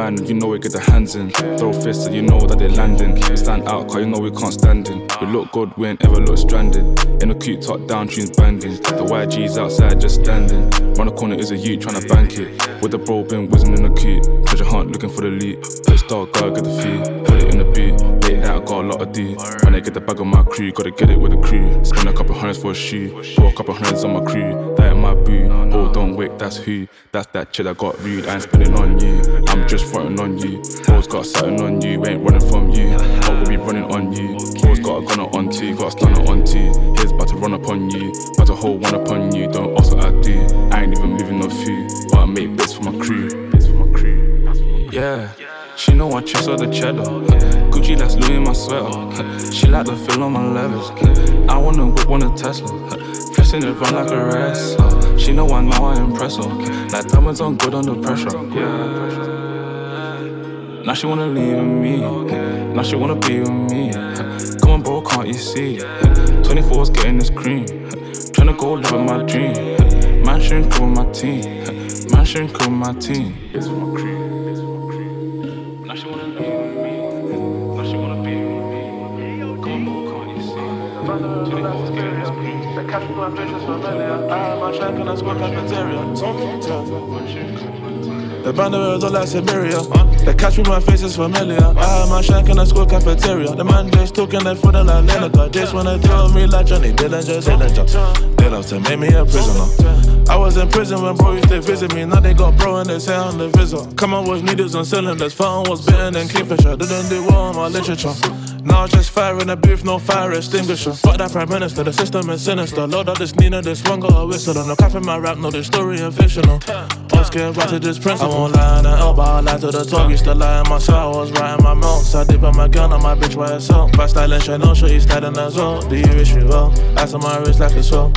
man, you know we get the hands in. Throw fists, so you know that they're landing. We stand out, cause you know we can't stand in. We look good, we ain't ever look stranded. In a cute top down, tunes banging. The YG's outside just standing. Round the corner is a youth trying to bank it. With the bro been whizzing in the cute. Treasure hunt looking for the lead. Put gotta get the fee. Put it in the beat. Got a lot of D. When I get the bag of my crew, gotta get it with the crew. Spend a couple hundreds for a shoe. Put a couple hundreds on my crew. That in my boo. Oh, don't wait, that's who. That's that chick that got rude. I ain't spending on you. I'm just fronting on you. Bro's got something on you. Ain't running from you. But we'll be running on you. Bro's got a gunner on two. Got a stunner on two. Here's about to run upon you. About to hold one upon you. Don't ask what I do. I ain't even living no food. But I make bits for my crew. Yeah. She know I chase all the cheddar. Gucci, that's Louis in my sweater. She like the feel on my levels. I wanna whip on a Tesla. Flexing it run like a wrestler. She know I know I impress her. Like diamonds on good under pressure. Now she wanna leave with me. Now she wanna be with me. Come on, bro, can't you see? 24's getting this cream. Tryna go live with my dream. Man shouldn't with my team. Man shouldn't with my team. It's my cream. Catch me my visions familiar. I am my shack and I score cafeteria. My team. The band of all like Siberia. They catch me, my face is familiar. I have my shank in the school cafeteria. The man just talking that for the like Lineker. Just wanna deal me like Johnny Dillinger, Dillinger. They love to make me a prisoner. I was in prison when bro used to visit me. Now they got bro and they say I'm the visit. Come on with needles and cylinders. Phone was bitten and Kingfisher. Didn't do well on my literature. Now just fire in the booth, no fire extinguisher. Fuck that prime minister, the system is sinister. Load up this Nina, this one got a whistle. On no cap in my rap, no, this story and fictional. I'm scared right to this principle. I won't lie in the elbow, I to the talk. Used to lie in my cell, I was writing my notes. I did by my gun on my bitch by herself. By styling, Chanel, sure you styling as well. Do you wish me well? Ice on my wrist like a swell.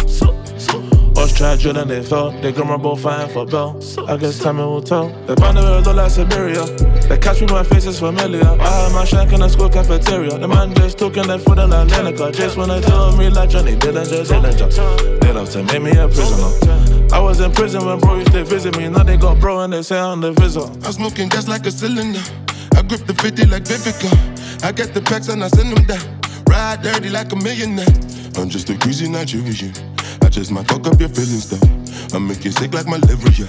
Us try drilling, they fell. They grandma both fighting for bell. I guess time will tell. They find the all like Siberia. They catch me, my face is familiar. I have my shank in the school cafeteria. The man just talking that for the like Lineker. Just wanna with me like Johnny Dillinger, Dillinger. They love to make me a prisoner. I was in prison when bro used to visit me. Now they got bro and they say I'm the visit. I'm smoking gas like a cylinder. I grip the 50 like Vivica. I get the packs and I send them down. Ride dirty like a millionaire. I'm just a greasy Nigerian. Just might fuck up your feelings though. I make you sick like malaria.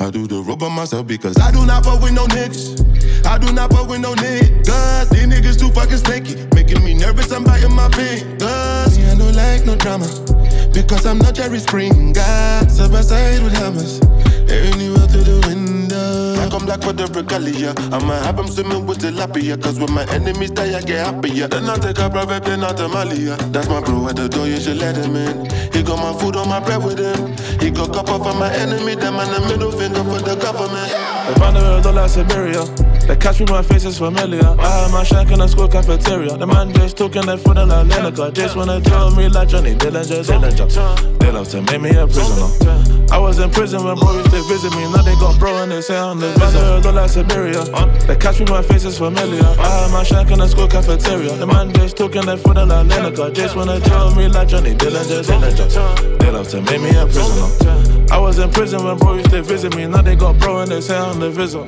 I do the rope on myself because I do not fuck with no niggas. I do not fuck with no niggas. These niggas too fucking stinky. Making me nervous, I'm biting my fingers. Me, I don't like no drama. Because I'm not Jerry Springer. Side by side with hammers. Anywhere to the window. I come back for the regalia. I'ma have them swimming with tilapia. Cause when my enemies die, I get happier. Then I take a private plane out to Malia. That's my bro at the door, you should let him in. He got my food on my bread with him. He got copper for my enemy. Them and the middle finger for the government. The world all like Siberia. They catch me, my face is familiar. I have my shank in the school cafeteria. The man just talking that for the like Lineker. Just wanna deal me like Johnny Dillinger, Dillinger. They love to make me a prisoner. I was in prison when bro used to visit me. Now they got bro and they say I'm the visit. All like Siberia. They catch me, my face is familiar. I have my shank in the school cafeteria. The man just talking that for the like Lineker. Just wanna deal me like Johnny Dillinger, Dillinger. They love to make me a prisoner. I was in prison when bro used to visit me. Now they got bro and they say I'm the visit.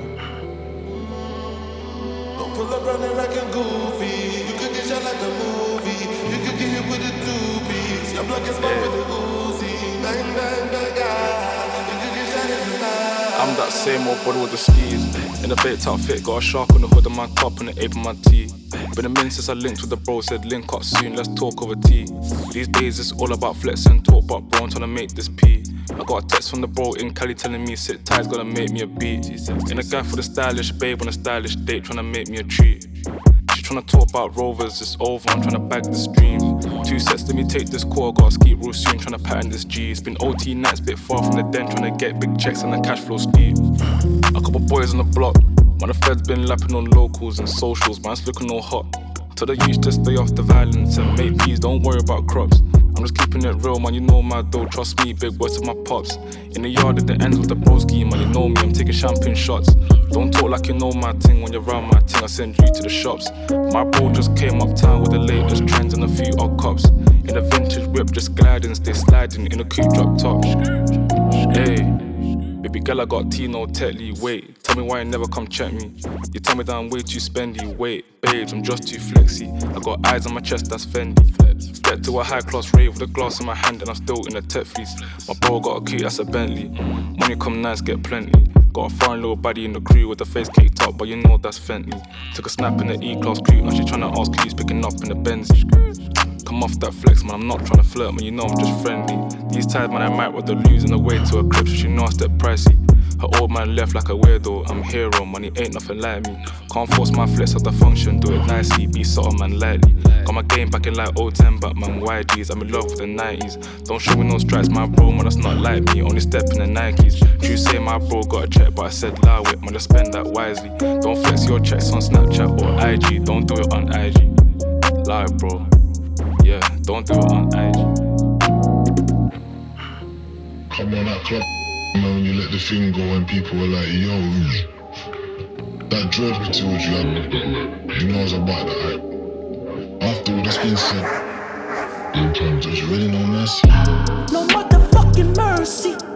Same old body with the skis. In a baked fit, got a shark on the hood of my cup and the ape of my tee. Been a minute since I linked with the bro, said link up soon, let's talk over tea. These days it's all about flex and talk, but bro, I'm trying to make this P. I got a text from the bro in Cali telling me sit tight, gonna make me a beat. In a guy for the stylish babe on a stylish date, trying to make me a treat. Tryna talk about rovers, it's over, I'm tryna bag this dream. Two sets, let me take this call, gotta ski real soon, tryna pattern this G. It's been OT nights, bit far from the den, tryna get big checks and the cash flow ski. A couple boys on the block, man, the feds been lapping on locals and socials, man's looking all hot. Tell the youth to stay off the violence and make peace, don't worry about crops. I'm just keeping it real, man, you know my dough, trust me, big words to my pops. In the yard at the ends with the broski, man, you know me, I'm taking champagne shots. Don't talk like you know my thing when you're around my thing, I send you to the shops. My bro just came uptown with the latest trends and a few odd cops. In a vintage whip, just gliding, stay sliding in a coupe drop top. Hey, Baby girl, I got T, no Tetley. Wait, tell me why you never come check me. You tell me that I'm way too spendy. Wait, babes, I'm just too flexy. I got eyes on my chest, that's Fendi. Get to a high class rave with a glass in my hand, and I'm still in a tech fleece. My bro got a key, that's a Bentley. Money come nice, get plenty. Got a foreign little body in the crew with the face caked up, but you know that's Fenty. Took a snap in the E class crew, now she tryna ask who's picking up in the Benz. Come off that flex, man, I'm not tryna flirt, man, you know I'm just friendly. These times, man, I might with the losing the way to a crib, so she know I step pricey. Her old man left like a weirdo, I'm hero, money ain't nothing like me. Can't force my flex at the function, do it nicely, be subtle, man, lightly. Got my game back in like 010, but man, YGs, I'm in love with the 90s. Don't show me no stripes, my bro, man, that's not like me, only step in the Nikes. You say my bro got a check, but I said lie with, man, just spend that wisely. Don't flex your checks on Snapchat or IG, don't do it on IG. Lie, bro. Yeah, don't do it on IG. Come on, that club, man, when you let the thing go and people were like, yo, that drove me towards you. I, you know I was about that hype. After all that's been said, terms, there's really no mercy. No motherfucking mercy.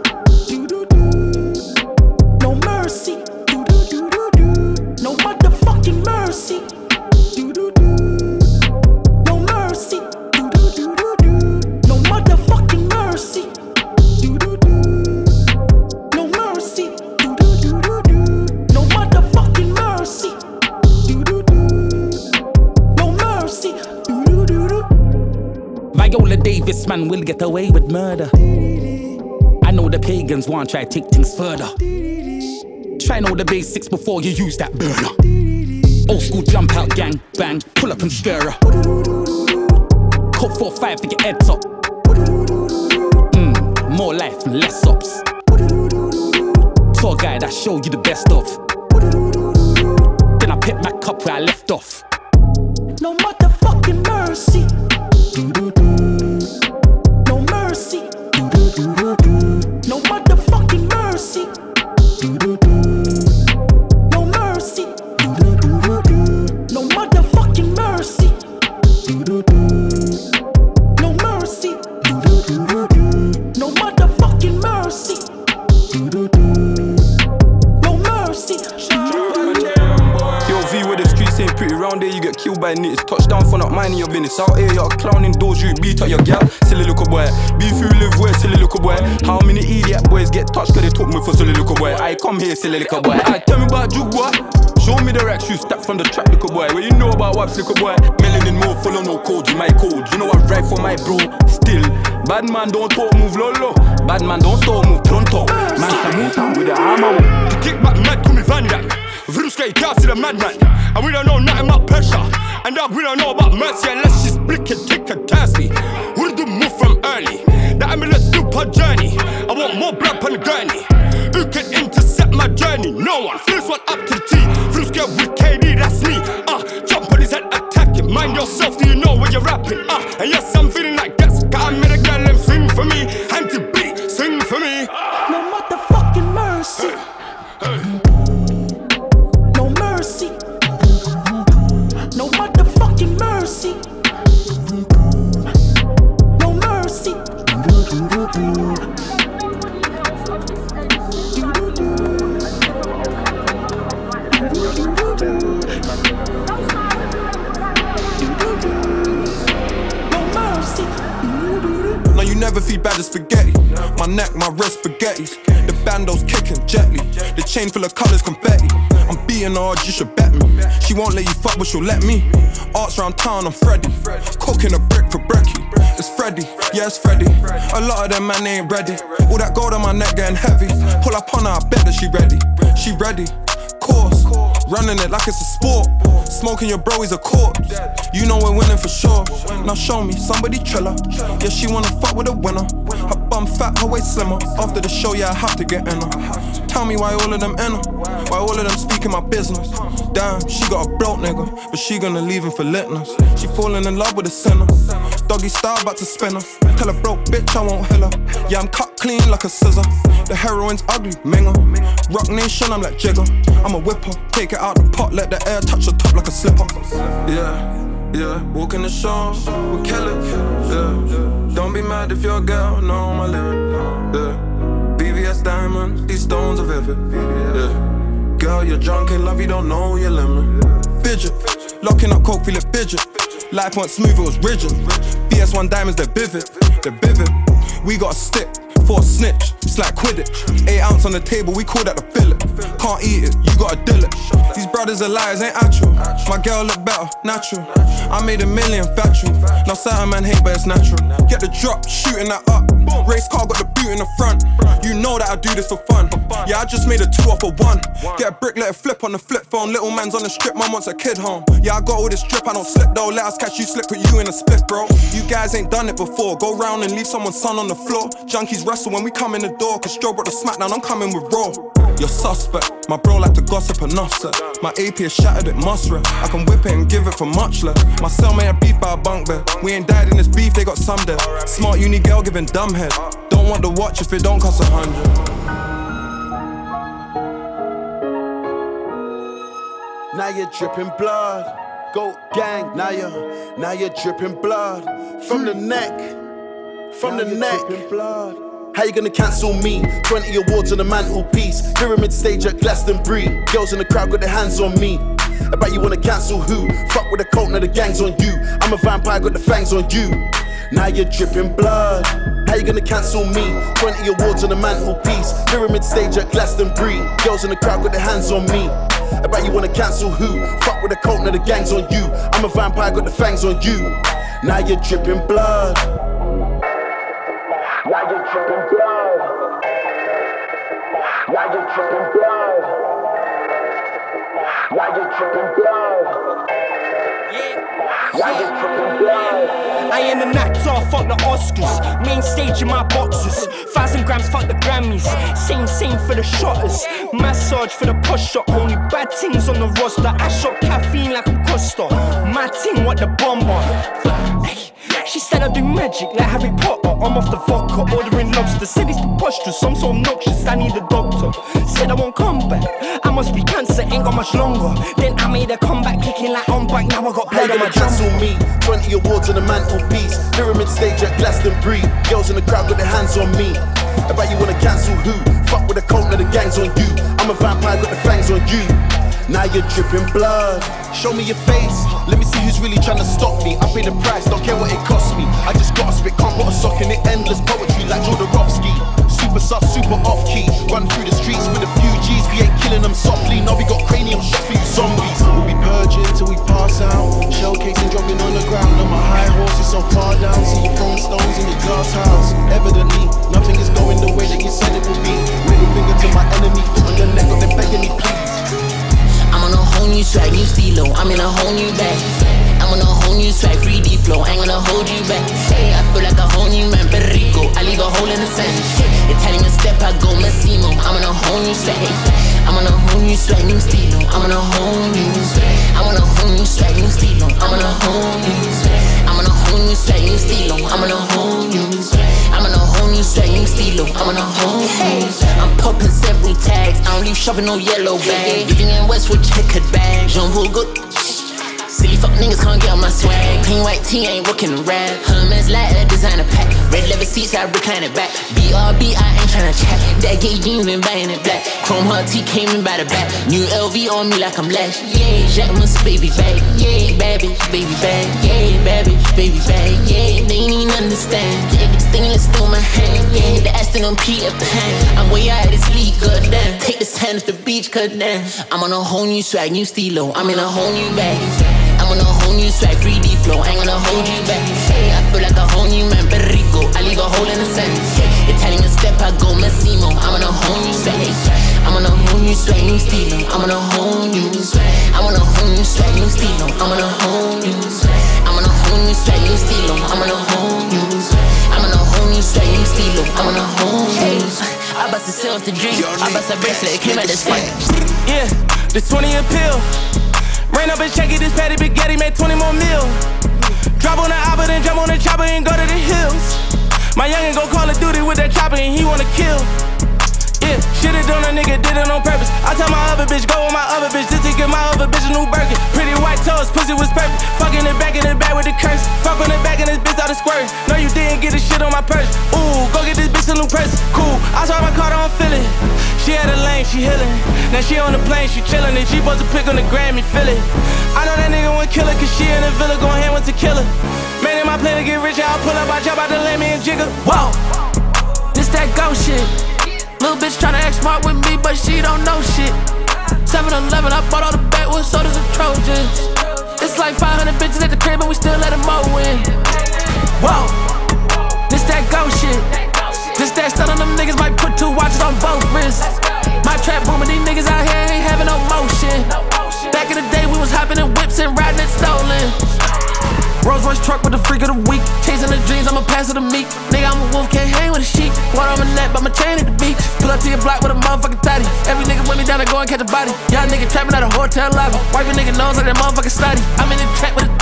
Get away with murder. I know the pagans want try to take things further. Try know the basics before you use that burner. Old school jump out gang, bang, pull up and stir her. Code 4-5 for your heads up. Mm, more life and less ops. Tour guide, I show you the best of. Then I pick back up where I left off. No motherfucking mercy. Nits. Touchdown for not minding your business. Out here, you're clowning doors, you beat up your gal. Silly little boy. Beef you live where, silly little boy. How many idiot boys get touched cause they took me for silly little boy? I come here, silly little boy. I tell me about Juke boy. Show me the racks you stack from the trap, little boy. What you know about Waps, little boy? Melanin more full of no code, you my code. You know I ride for my bro. Still, bad man don't talk, move lolo. Bad man don't stop, move pronto. Man, come out with the hammer. Kick back mad, call me Van Damme. Vroom can't see the madman. And we don't know nothing about pressure. And that we don't know about mercy unless she's blick and kick and thirsty. We'll do move from early. That I'm in a super journey. I want more blood on the gurney. Who can intercept my journey? No one. First one up to the T. Vroom with KD, that's me. Uh, jump on his head, attack him. Mind yourself, do you know when you're rapping? Uh, and yes, I'm feeling like neck, my wrist, spaghettis. The bando's kicking gently. The chain full of colors, confetti. I'm beating her you should bet me. She won't let you fuck, but she'll let me. Arts round town, I'm Freddy. Cooking a brick for brekkie. It's Freddy, yeah, it's Freddy. A lot of them man they ain't ready. All that gold on my neck getting heavy. Pull up on her, I bet that she ready. She ready. Course, running it like it's a sport. Smoking your bro is a corpse. You know we're winning for sure. Now show me somebody triller. Yeah, she wanna fuck with a winner. Bum fat, her waist slimmer. After the show, yeah, I have to get in her. Tell me why all of them in her. Why all of them speaking my business. Damn, she got a broke nigga, but she gonna leave him for litness. She falling in love with a sinner. Doggy style about to spin her. Tell her broke bitch I won't hill her. Yeah, I'm cut clean like a scissor. The heroin's ugly, minger. Roc Nation, I'm like Jigga. I'm a whipper, take it out the pot, let the air touch the top like a slipper. Yeah, yeah, walking the show, we kill it. Yeah, don't be mad if your girl know my lyric. Yeah, VVS diamonds, these stones are vivid. Yeah. Girl, you're drunk, ain't love, you don't know your limit. Fidget, locking up coke, feel it fidget. Life went smooth, it was rigid. BS1 diamonds, they're vivid, they're vivid. We got a stick for a snitch, it's like Quidditch. Eight ounce on the table, we call that the fillet. Can't eat it, you gotta deal it. These brothers are liars, ain't actual. My girl look better, natural. I made a million factual. Now certain man hate, but it's natural. Get the drop, shooting that up. Race car got the boot in the front. You know that I do this for fun. Yeah, I just made a two off a one. Get a brick, let it flip on the flip phone. Little man's on the strip, mom wants a kid home. Yeah, I got all this drip, I don't slip though. Let us catch you slip with you in a split, bro. You guys ain't done it before. Go round and leave someone's son on the floor. Junkies wrestle when we come in the door. Cause Stroh brought the smackdown, I'm coming with raw. You're suspect. My bro like to gossip enough set. My AP is shattered, it must rest. I can whip it and give it for much less. My cellmate had beef by a bunk bed. We ain't died in this beef, they got some there. Smart uni girl giving dumb head. Don't want the watch if it don't cost a hundred. Now you're dripping blood. Goat gang, now you're now you're dripping blood. From the neck. From the neck. blood. How you gonna cancel me? 20 awards on the mantelpiece. Pyramid stage at Glastonbury. Girls in the crowd got their hands on me. Bet you wanna cancel who? Fuck with the cult, now the gang's on you. I'm a vampire, got the fangs on you. Now you're dripping blood. How you gonna cancel me? 20 awards on the mantelpiece. Pyramid stage at Glastonbury. Girls in the crowd got their hands on me. Bet you wanna cancel who? Fuck with the cult, now the gang's on you. I'm a vampire, got the fangs on you. Now you're dripping blood. Now blood. Now you're dripping blood. Now you're dripping blood. I ain't the actor, fuck the Oscars. Main stage in my boxes. Thousand grams, fuck the Grammys. Same, same for the shotters. Massage for the push shot. Only bad things on the roster. I shot caffeine like a Costa. My team, what the bomber. Hey, She said I do magic like Harry Potter. I'm off the vodka, ordering lobster. Said it's preposterous, I'm so obnoxious. I need a doctor. Said I won't come back. I must be cancer, ain't got much longer. Then I made a comeback, kicking like on bike. Now I got blood on my cancel me? 20 awards on the mantelpiece. Pyramid stage at Glastonbury. Girls in the crowd got their hands on me. Bet you wanna cancel who? Fuck with the cult, now the gang's on you. I'm a vampire, got the fangs on you. Now you're dripping blood. Show me your face. Let me see who's really trying to stop me. I pay the price, don't care what it costs me. I just gotta spit, can't put a sock in it. Endless poetry like Jodorowsky. Super sus, super off key. Run through the streets with a few G's. We ain't killing them softly. Now we got cranium shots for you zombies. We'll be purging till we pass out. Shell casing dropping on the ground. On my high horse, it's so far down. See you throwing stones in your glass house. Evidently, nothing is going the way that you said it would be. Middle finger to my enemy, foot on your neck, got them begging me, please. New swag, new stilo. I'm in a whole new bag. I'm on a whole new swag, 3D flow. Ain't gonna hold you back. Hey, I feel like a whole new man, Perico. I leave a hole in the sand. Italian step, I go Massimo. I'm on a whole new swag. I'm on a whole new swag, new stilo. I'm on a whole new swag. I'm on a whole new swag, new stilo. I'm on a whole new stilo. I'm on a new swag. I'm popping several tags. I don't leave shopping no yellow bag. Vivienne Westwood checkered bag. Jean Paul good. Silly fuck niggas can't get on my swag. Clean white tee ain't the rap. Hermes lighter, designer pack. Red leather seats, I recline it back. BRB, I ain't tryna chat. That gay jeans been buying it black. Chrome heart T came in by the back. New LV on me like I'm Lash. Yeah, Jacquemus, baby bag. Yeah, baby, baby bag. Yeah, bitch, baby bag. Yeah, they ain't understand. Yeah, stainless through my hand. Yeah, the Aston on Peter Pan. I'm way out of this league, goddamn. Take the sand off the beach, goddamn. I'm on a whole new swag, new stilo. I'm in a whole new bag. I'm on a whole new swag, 3D flow. I ain't gonna hold you back. Hey, I feel like a whole new man, Perico. I leave a hole in the sand. Italian step, I go Massimo. I'm on a whole new swag. I'm on a whole new swag, new stilo. I'm on a whole new swag. I'm on a whole new swag, new stilo. I'm on a whole I bust a sales to drink. I bust a bracelet, it came out the skin. Yeah, the 20 pill. Ran up and check it, this patty spaghetti made 20 more mil. Drop on the oppa, then jump on the chopper and go to the hills. My youngin' go Call of Duty with that chopper and he wanna kill. Yeah, shit it on a nigga, did it on purpose. I tell my other bitch, go with my other bitch, just to give my other bitch a new Birkin. Pretty white toes, pussy was perfect. Fucking it back in the back with the curse. Fuck on the back and this bitch out of squirt. No, you didn't get the shit on my purse. Ooh, go get this bitch a new purse. Cool, I saw my car, don't feel it. she had a lane, she healing. Now she on the plane, she chillin'. If she supposed to pick on the Grammy, feel it. I know that nigga won't kill her, cause she in the villa going hand with tequila. Man, in my plan to get rich, I'll pull up, I jump out the land, me and jigger. Whoa, this that ghost shit. Little bitch tryna act smart with me, but she don't know shit. 7 Eleven, I bought all the backwoods sodas and Trojans. It's like 500 bitches at the crib, and we still let them mow in. Whoa, this that go shit. This that on them niggas might put two watches on both wrists. My trap booming, these niggas out here ain't having no motion. Back in the day, we was hopping in whips and riding it stolen. Rolls Royce truck with the freak of the week. Chasing the dreams, I'ma pass it to me. Nigga, I'm a wolf, can't hang with a sheep. Water on my neck, but my chain at the beach. Pull up to your block with a motherfucking tatty. Every nigga with me down to go and catch a body. Y'all nigga trapping out a hotel lobby. Wipe your nigga nose like that motherfucking study. I'm in the trap with a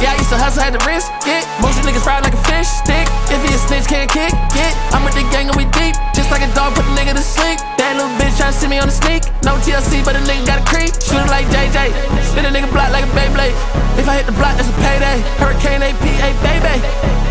Yeah, I used to hustle, had to risk it. Most of niggas fried like a fish stick. If he a snitch, can't kick it. I'm with the gang and we deep. Just like a dog, put a nigga to sleep. That little bitch tryna see me on the sneak. No TLC, but a nigga got a creep. Shoot it like JJ. Spin a nigga block like a Beyblade. If I hit the block, that's a payday. Hurricane APA, baby.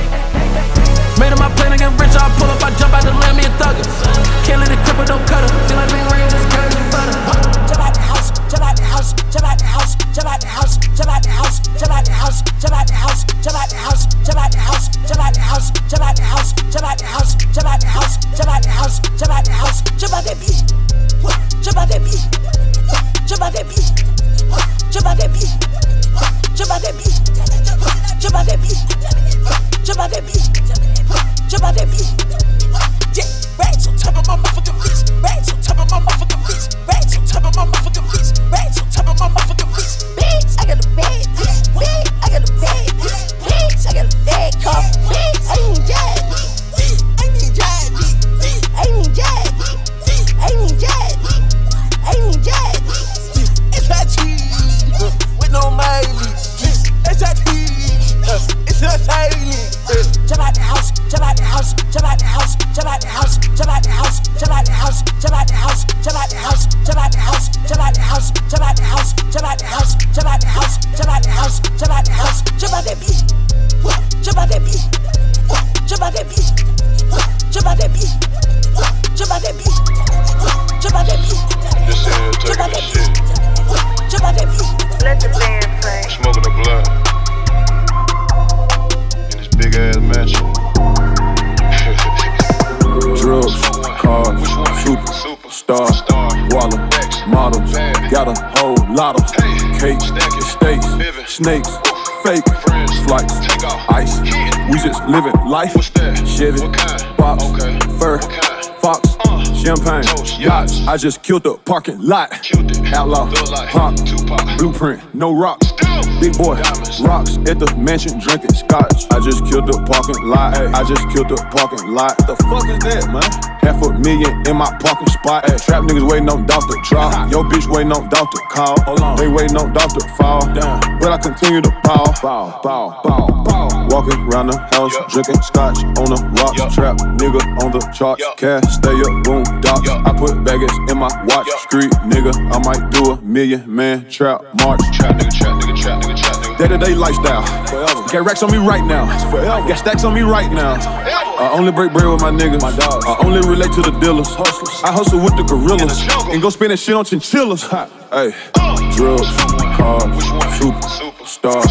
Just living life. Chevy, box, fur, fox, champagne, yachts. I just killed the parking lot. Outlaw, pop, blueprint, no rocks. Big boy, rocks at the mansion drinking scotch. I just killed the parking lot. I just killed the parking lot. The fuck is that, man? Half a million in my parking spot. Trap niggas waiting on doctor drop. Yo bitch waiting on doctor call. Hold on. They waiting on doctor fall. Down. But I continue to bow. Bow, bow, bow, bow. Walking around the house, drinking scotch on the rocks. Trap nigga on the charts. Cash stay up, boom, docks. I put baggage in my watch. Street nigga, I might do a million man trap march. Trap nigga, trap nigga, trap nigga. Day to day lifestyle. Forever. Got racks on me right now. Forever. Got stacks on me right now. I only break bread with my niggas. My dogs. I only relate to the dealers. I hustle with the gorillas. And go spend that shit on chinchillas. Hey, drugs, cars, superstar,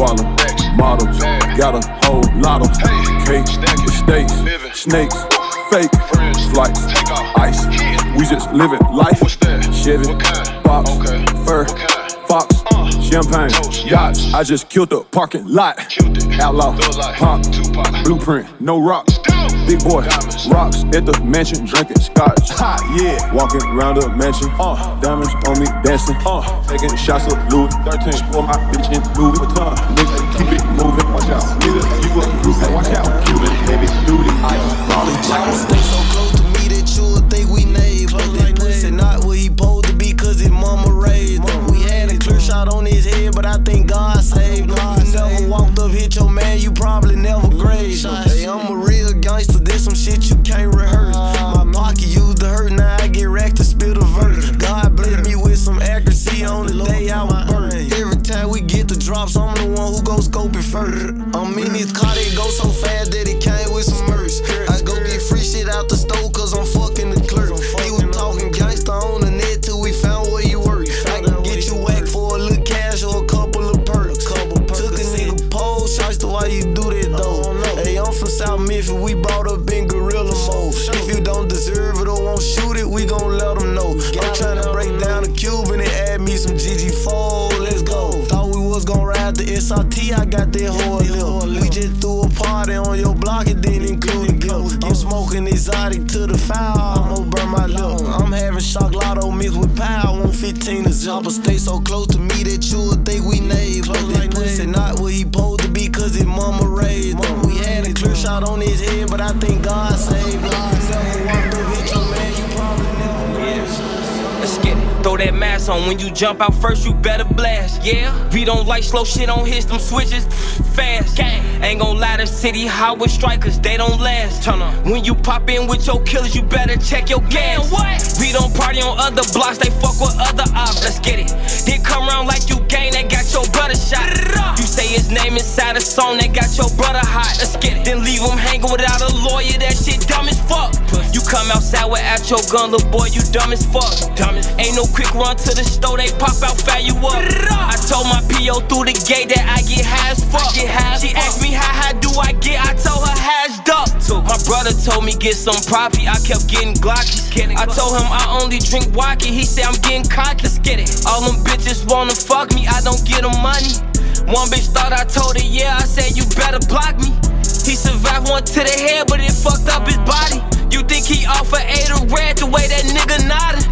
Walla, models. Got a whole lot of hey. cakes, estates, snakes, fake flights, ice. We just living life. Chevy, box, fur, fox, champagne, yachts. I just killed the parking lot. Outlaw, pop, blueprint, no rocks. Big boy, rocks at the mansion, drinking scotch. Hot, yeah. Walking around the mansion, uh, diamonds on me dancing, uh, taking shots of Louis 13. Spoil my bitch in Louis Vuitton. Nigga, keep it moving, watch out. Nigga, you a groupie, watch out. Cuban, heavy duty, ice, ballin' Y'all stay so close think God saved him. You never walked up, hit your man, you probably never grazed. Hey, I'm a real gangster, this some shit you can't rehearse. My pocket used to hurt, now I get racked to spit a verse. God bless me with some accuracy on the day I was birthed. Every time we get the drops, I'm the one who go scope it first. I'm in this car, they go so fast on when you jump out first, you better blast. Yeah, we don't like slow shit on hits, them switches fast. Ain't gon' lie, the city hot with strikers, they don't last. Turn on. When you pop in with your killers, you better check your gas. what? We don't party on other blocks, they fuck with other ops. Let's get it. Then come around like you gang, they got your brother shot. You say his name inside a song, they got your brother hot. Let's get it. Then leave him hanging without a lawyer, that shit dumb as fuck. You come outside without your gun, little boy, you dumb as fuck. Dumb as Ain't no quick run to the store, they pop out, fire you up. I told my PO through the gate that I get high as fuck. She asked me how high do I get, I told her hashed up. My brother told me get some property, I kept getting glocky. I told him I only drink wacky, he said I'm getting cocky. Let's get it. All them bitches wanna fuck me, I don't get them money. One bitch thought I told her, yeah, I said you better block me. He survived one to the head, but it fucked up his body. You think he off of eight or red the way that nigga nodded?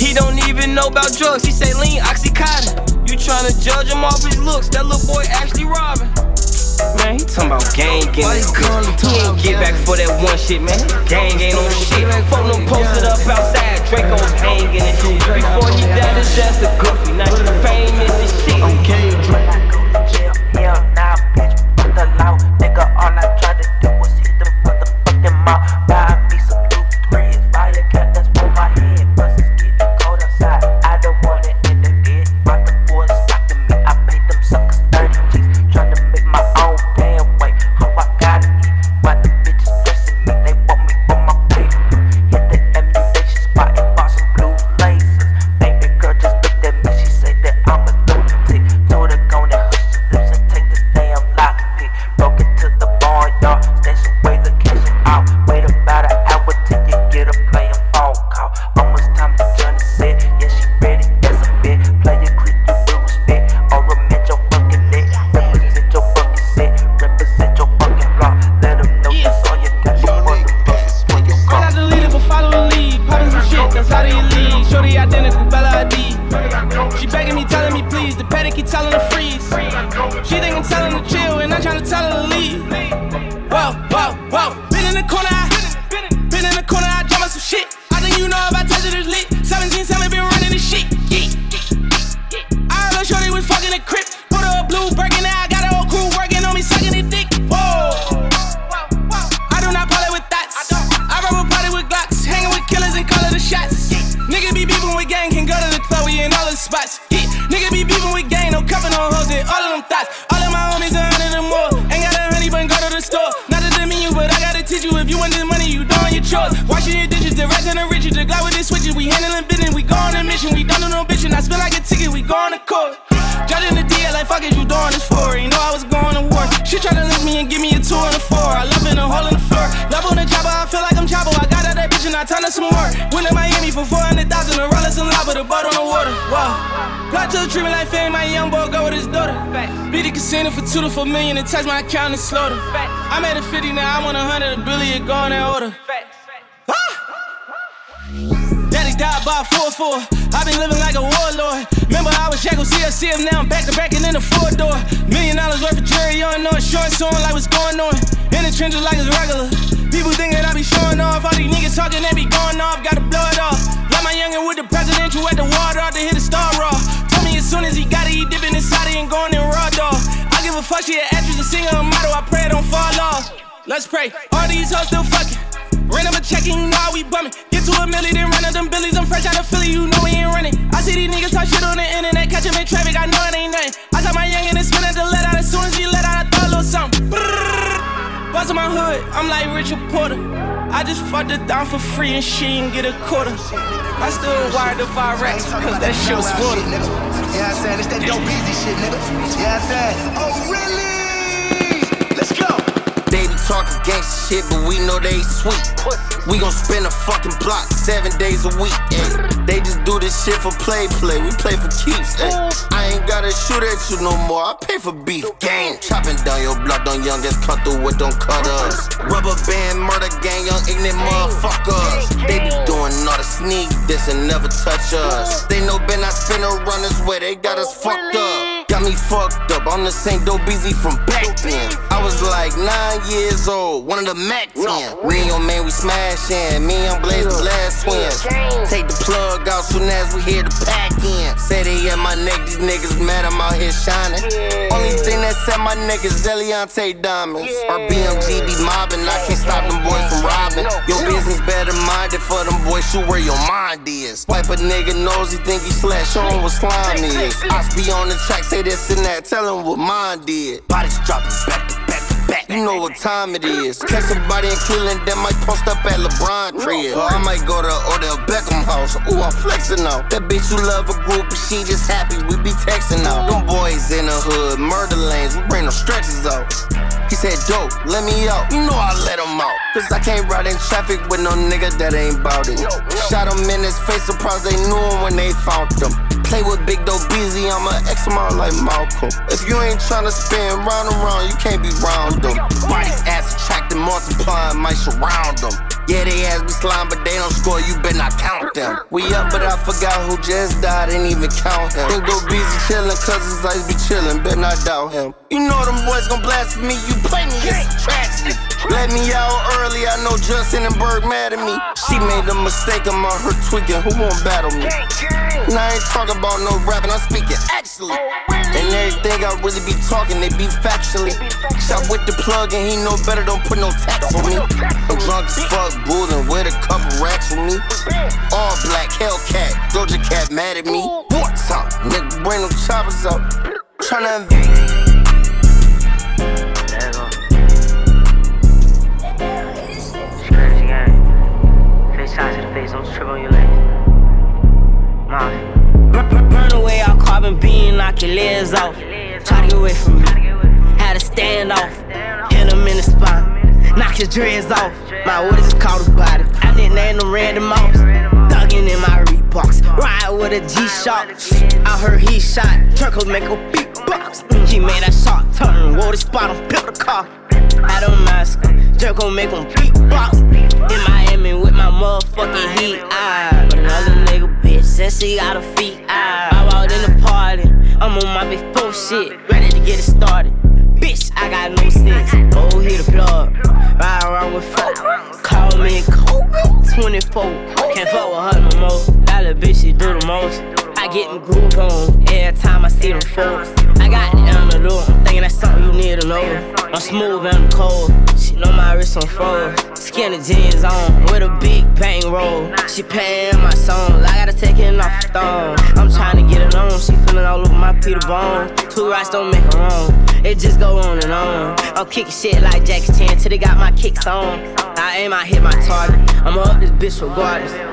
He don't even know about drugs, he say lean oxycontin. You to judge him off his looks, that little boy actually robbing. Man, he talking about gang in this bitch. He ain't get back for that one shit, man. Gang ain't on shit. Fuck them posted up outside, Draco's hanging and shit. Before he died, his ass a goofy. Now he famous and shit. Okay, Hell the rest and the riches, the guy with the switches. We handling business, we go on a mission, we don't do no bitching. I spend like a ticket, we go on the court. Judging the deal, like fuck is you doing this for? You know I was going to war. She tried to link me and give me a two and a four. I love in a hole in the floor. Love on the chopper, I feel like I'm chopper. I got out that bitch and I turned her some more. Went to Miami for 400,000, a roller some lava, the boat on the water. Wow. Plot to treat me like fame, my young boy go with his daughter. Beat the casino for two to four million and touch my account and slaughter. I'm at a 50 now, I want a hundred, a billion, go in that order. Ah! Daddy died by 4-4. I've been living like a warlord. Remember I was shackled CFCM, now I'm back to back and in the four door. Million dollars worth of jury, on, know insurance on like what's going on. In the trenches like it's regular. People thinking I be showing off. All these niggas talking, they be going off. Gotta blow it off. Like my youngin' with the presidential at the water to hit a star raw. Told me as soon as he got it, he dipping inside it and going in raw dog. I give a fuck, she an actress, a singer, a model. I pray it don't fall off. Let's pray. All these hoes still fucking. Ran up a check and you know how we bumming. Get to a milli, then run up them billies. I'm fresh out of Philly, you know we ain't running. I see these niggas talk shit on the internet, catch 'em in traffic, I know it ain't nothing. I saw my youngin' and spin at the let out. As soon as he let out, I thought a little something. Buzz in my hood, I'm like Richard Porter. I just fucked her down for free and she ain't get a quarter. I still wired the Forex, cause that shit was for. Yeah, I said it's that dope easy shit, nigga. Yeah, I said. Oh really? Let's go. Baby talking gangsta shit, but we know they sweet. We gon' spend a fucking block seven days a week. Ay. They just do this shit for play, play. We play for keeps. Ay. I ain't gotta shoot at you no more. I pay for beef. Gang chopping down your block, don't youngest cut through with don't cut us. Rubber band murder gang, young ignorant motherfuckers. They be doing all the sneak this and never touch us. They know Ben I spin around this way, they got us fucked up. Got me fucked up. I'm the same dope busy from back then. I was like nine years old, one of the Mac 10. Me and your man, we smashing. Me and Blaze the last twins. Take the plug out soon as we hear the pack in. Say they at my neck, these niggas mad, I'm out here shining. Only thing that set my neck is Eliantte diamonds. Our BMG be mobbing, I can't stop them boys from robbing. Your business better minded for them boys, shoot where your mind is. Wipe a nigga nose, he think he slash, show him what slime is. I be on the track, say this and that, tell him what mine did. Bodies dropping back to back to back, you know what time it is. Catch somebody in Cleveland that might post up at LeBron crib. Or I might go to Odell Beckham house. Ooh, I'm flexing out. That bitch who love a group and she just happy we be texting out. Them boys in the hood, murder lanes, we bring them stretches out. He said, dope, let me out. You know I let him out. Cause I can't ride in traffic with no nigga that ain't bout it. Shot him in his face, surprised they knew him when they found him. Play with Big Doe Beezy, I'm an X amount like Malcolm. If you ain't tryna spin round and round, you can't be round them. Bodies ass attracting, multiplying, might surround them. Yeah, they ass be slime, but they don't score, you better not count them. We up, but I forgot who just died, ain't even count him. Big Doe Beezy chillin', cause his eyes be chillin', better not doubt him. You know them boys gon' blast me, you play me, it's a tragedy. Let me out early, I know Justin and Berg mad at me. She made a mistake, I'm out her tweaking, who won't battle me? And I ain't talking about no rapping, I'm speaking actually. And everything I really be talking, they be factually. Shot with the plug and he know better, don't put no tax on me. I'm drunk as fuck, bullin' with a couple racks with me. All black, Hellcat, Doja Cat mad at me. What time? Nigga, bring them choppers up. Tryna gang. Face to the face, don't trip on your legs. Carbon beam, knock your legs off. Try to get away from me. Had to stand off. Hit him in the spine. Knock his dreads off. My orders just caught his body. I didn't name him Randy Moss. Thuggin' in my Reeboks. Ride with a G Shock. I heard he shot. Turkle make a beatbox. He made that shot turn. Wore the spot on built the car. Had a mask. Jerk gon' make him beatbox. In Miami with my motherfucking heat. I but another nigga bitch says she got her feet. I, I walked in the party. I'm on my big four shit. Ready to get it started. Bitch, I got no sense. Oh, hit the plug. Ride around with folk. Call me Coke. 24. Can't fuck with her no more. Little bitch, she do the most. I get them groove on every time I see them folks. I got the antidote. I'm thinking that's something you need to know. I'm smooth and I'm cold. She know my wrist on froze. Skinny jeans on with a big bang roll. She paying my songs. I gotta take it off the thong. I'm trying to get it on. She feeling all over my Peter Bone. Two rights don't make her wrong. It just go on and on. I'm kicking shit like Jackie Chan till they got my kicks on. I aim, I hit my target. I'ma up this bitch regardless.